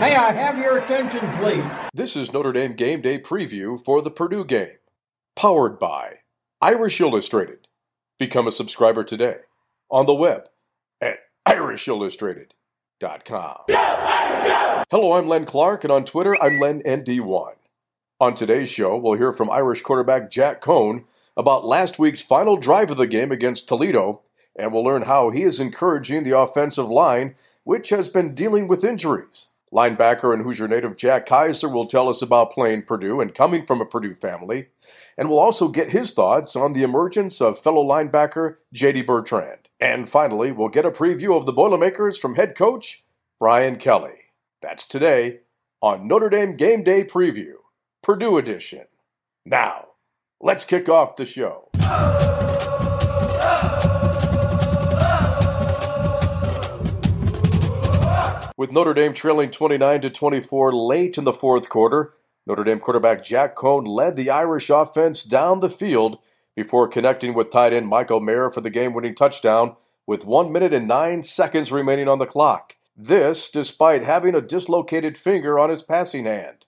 May I have your attention, please? This is Notre Dame Game Day preview for the Purdue game. Powered by Irish Illustrated. Become a subscriber today on the web at irishillustrated.com. Hello, I'm Len Clark, and on Twitter, I'm LenND1. On today's show, we'll hear from Irish quarterback Jack Coan about last week's final drive of the game against Toledo, and we'll learn how he is encouraging the offensive line, which has been dealing with injuries. Linebacker and Hoosier native Jack Kiser will tell us about playing Purdue and coming from a Purdue family, and we'll also get his thoughts on the emergence of fellow linebacker J.D. Bertrand. And finally, we'll get a preview of the Boilermakers from head coach Brian Kelly. That's today on Notre Dame Game Day Preview, Purdue Edition. Now, let's kick off the show. With Notre Dame trailing 29 to 24 late in the fourth quarter, Notre Dame quarterback Jack Coan led the Irish offense down the field before connecting with tight end Michael Mayer for the game-winning touchdown with 1 minute and 9 seconds remaining on the clock. This despite having a dislocated finger on his passing hand.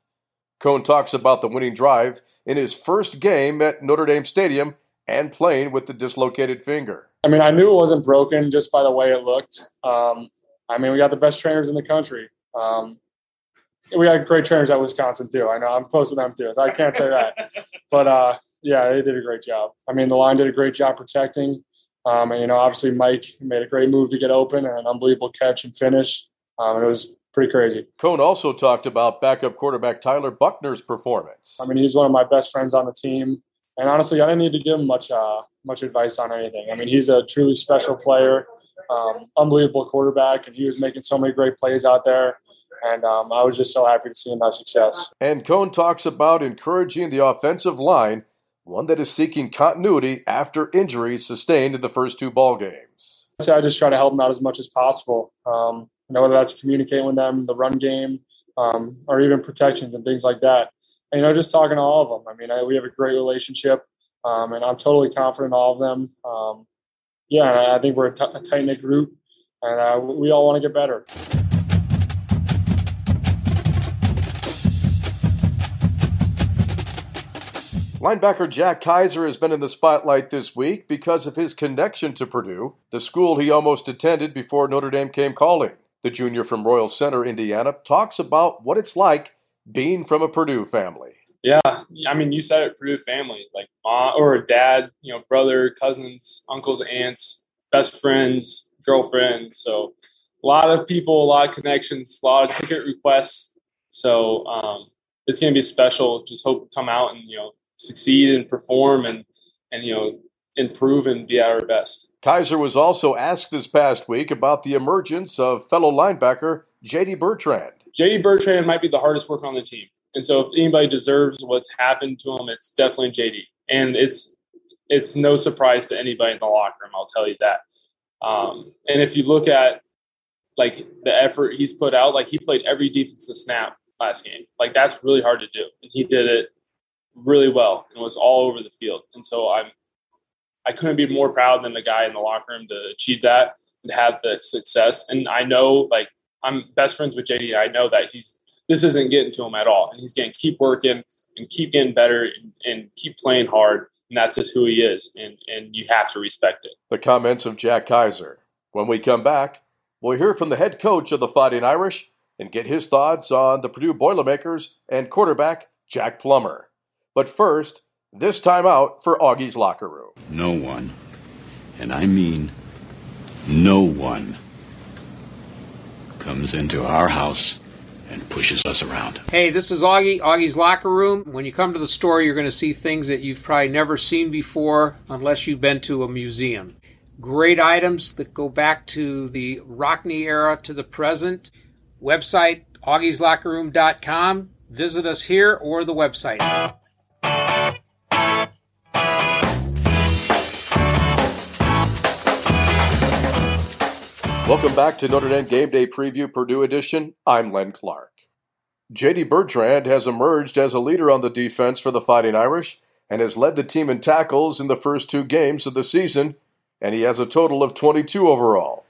Coan talks about the winning drive in his first game at Notre Dame Stadium and playing with the dislocated finger. I mean, I knew it wasn't broken just by the way it looked. Um, I mean, we got the best trainers in the country. Um, we had great trainers at Wisconsin too. I know I'm close to them too. I can't say that, but uh, yeah, they did a great job. I mean, the line did a great job protecting. Um, and you know, obviously Mike made a great move to get open and an unbelievable catch and finish. Um, and it was pretty crazy. Coan also talked about backup quarterback Tyler Buchner's performance. I mean, he's one of my best friends on the team, and honestly, I didn't need to give him much uh, much advice on anything. I mean, he's a truly special player um, unbelievable quarterback, and he was making so many great plays out there. And um, I was just so happy to see him have success. And Coan talks about encouraging the offensive line, one that is seeking continuity after injuries sustained in the first two ball games. So I just try to help them out as much as possible. Um, you know, whether that's communicating with them, the run game, um, or even protections and things like that. And, you know, just talking to all of them. I mean, I, we have a great relationship, um, and I'm totally confident in all of them. Yeah, I think we're a, t- a tight knit group, and uh, we all want to get better. Linebacker Jack Kiser has been in the spotlight this week because of his connection to Purdue, the school he almost attended before Notre Dame came calling. The junior from Royal Center, Indiana, talks about what it's like being from a Purdue family. Yeah, I mean, you said it, Purdue family, like mom or dad, you know, brother, cousins, uncles, aunts, best friends, girlfriend. So a lot of people, a lot of connections, a lot of ticket requests. So um, it's going to be special. Just hope to come out and you know succeed and perform and and you know improve and be at our best. Kiser was also asked this past week about the emergence of fellow linebacker J.D. Bertrand. J.D. Bertrand might be the hardest worker on the team. And so if anybody deserves what's happened to him, it's definitely JD. And it's it's no surprise to anybody in the locker room, I'll tell you that. Um, and if you look at like the effort he's put out, like he played every defensive snap last game. Like that's really hard to do. And he did it really well and was all over the field. And so I'm I couldn't be more proud than the guy in the locker room to achieve that and have the success. And I know like I'm best friends with JD. I know that he's this isn't getting to him at all. And he's going to keep working and keep getting better and, and, keep playing hard. And that's just who he is. And, and you have to respect it. The comments of Jack Kiser. When we come back, we'll hear from the head coach of the Fighting Irish and get his thoughts on the Purdue Boilermakers and quarterback Jack Plummer. But first, this time out for Augie's locker room. No one, and I mean no one, comes into our house and pushes us around. Hey, this is Augie, Augie's Locker Room. When you come to the store, you're going to see things that you've probably never seen before unless you've been to a museum. Great items that go back to the Rockne era to the present. Website, augieslockerroom.com. Visit us here or the website. Welcome back to Notre Dame Game Day Preview Purdue Edition. I'm Len Clark. JD Bertrand has emerged as a leader on the defense for the Fighting Irish and has led the team in tackles in the first two games of the season, and he has a total of 22 overall.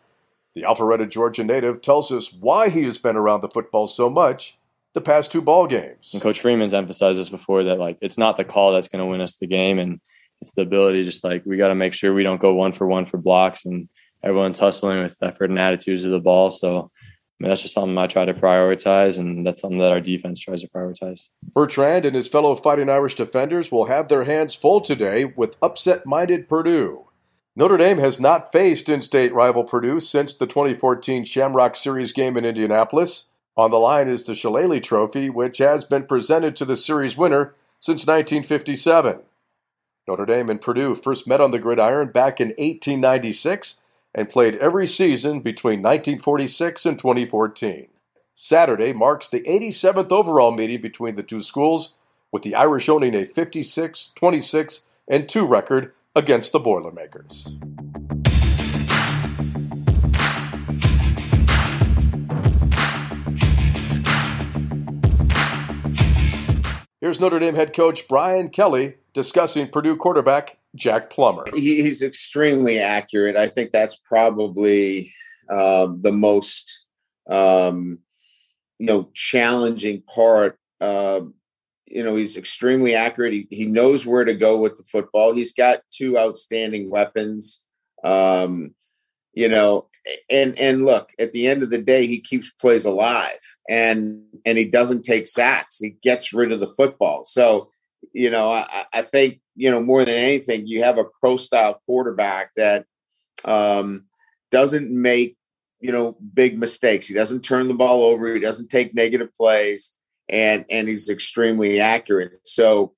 The Alpharetta, Georgia native tells us why he has been around the football so much the past two ball games. And Coach Freeman's emphasized this before that like it's not the call that's going to win us the game, and it's the ability. Just like we got to make sure we don't go one for one for blocks, and everyone's hustling with effort and attitudes of the ball. So I mean, that's just something I try to prioritize, and that's something that our defense tries to prioritize. Bertrand and his fellow Fighting Irish defenders will have their hands full today with upset minded Purdue. Notre Dame has not faced in state rival Purdue since the 2014 Shamrock Series game in Indianapolis. On the line is the Shillelagh Trophy, which has been presented to the series winner since 1957. Notre Dame and Purdue first met on the gridiron back in 1896 and played every season between 1946 and 2014. Saturday marks the 87th overall meeting between the two schools, with the Irish owning a 56, 26, and 2 record against the Boilermakers. Here's Notre Dame head coach Brian Kelly discussing Purdue quarterback Jack Plummer. he's extremely accurate. I think that's probably uh, the most um, you know challenging part. Uh, you know, he's extremely accurate. He, he knows where to go with the football. He's got two outstanding weapons. Um, you know, and and look, at the end of the day, he keeps plays alive, and and he doesn't take sacks. He gets rid of the football. So you know, I, I, think you know more than anything, you have a pro style quarterback that um, doesn't make you know big mistakes. He doesn't turn the ball over. He doesn't take negative plays, and and he's extremely accurate. So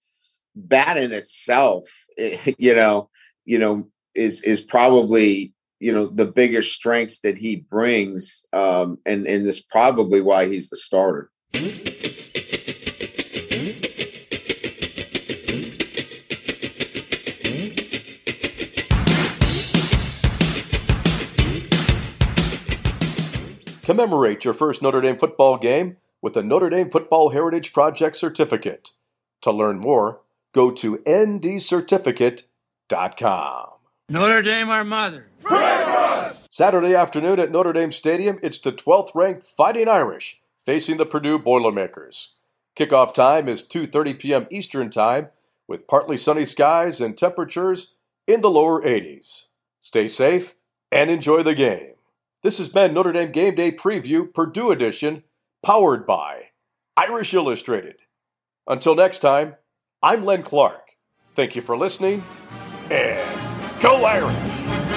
that in itself, you know, you know, is is probably you know the biggest strengths that he brings, um, and and is probably why he's the starter. Commemorate your first Notre Dame football game with a Notre Dame Football Heritage Project certificate. To learn more, go to ndcertificate.com. Notre Dame, our mother. Saturday afternoon at Notre Dame Stadium, it's the 12th ranked Fighting Irish facing the Purdue Boilermakers. Kickoff time is 2:30 p.m. Eastern Time with partly sunny skies and temperatures in the lower 80s. Stay safe and enjoy the game. This has been Notre Dame Game Day Preview, Purdue Edition, powered by Irish Illustrated. Until next time, I'm Len Clark. Thank you for listening, and go Irish!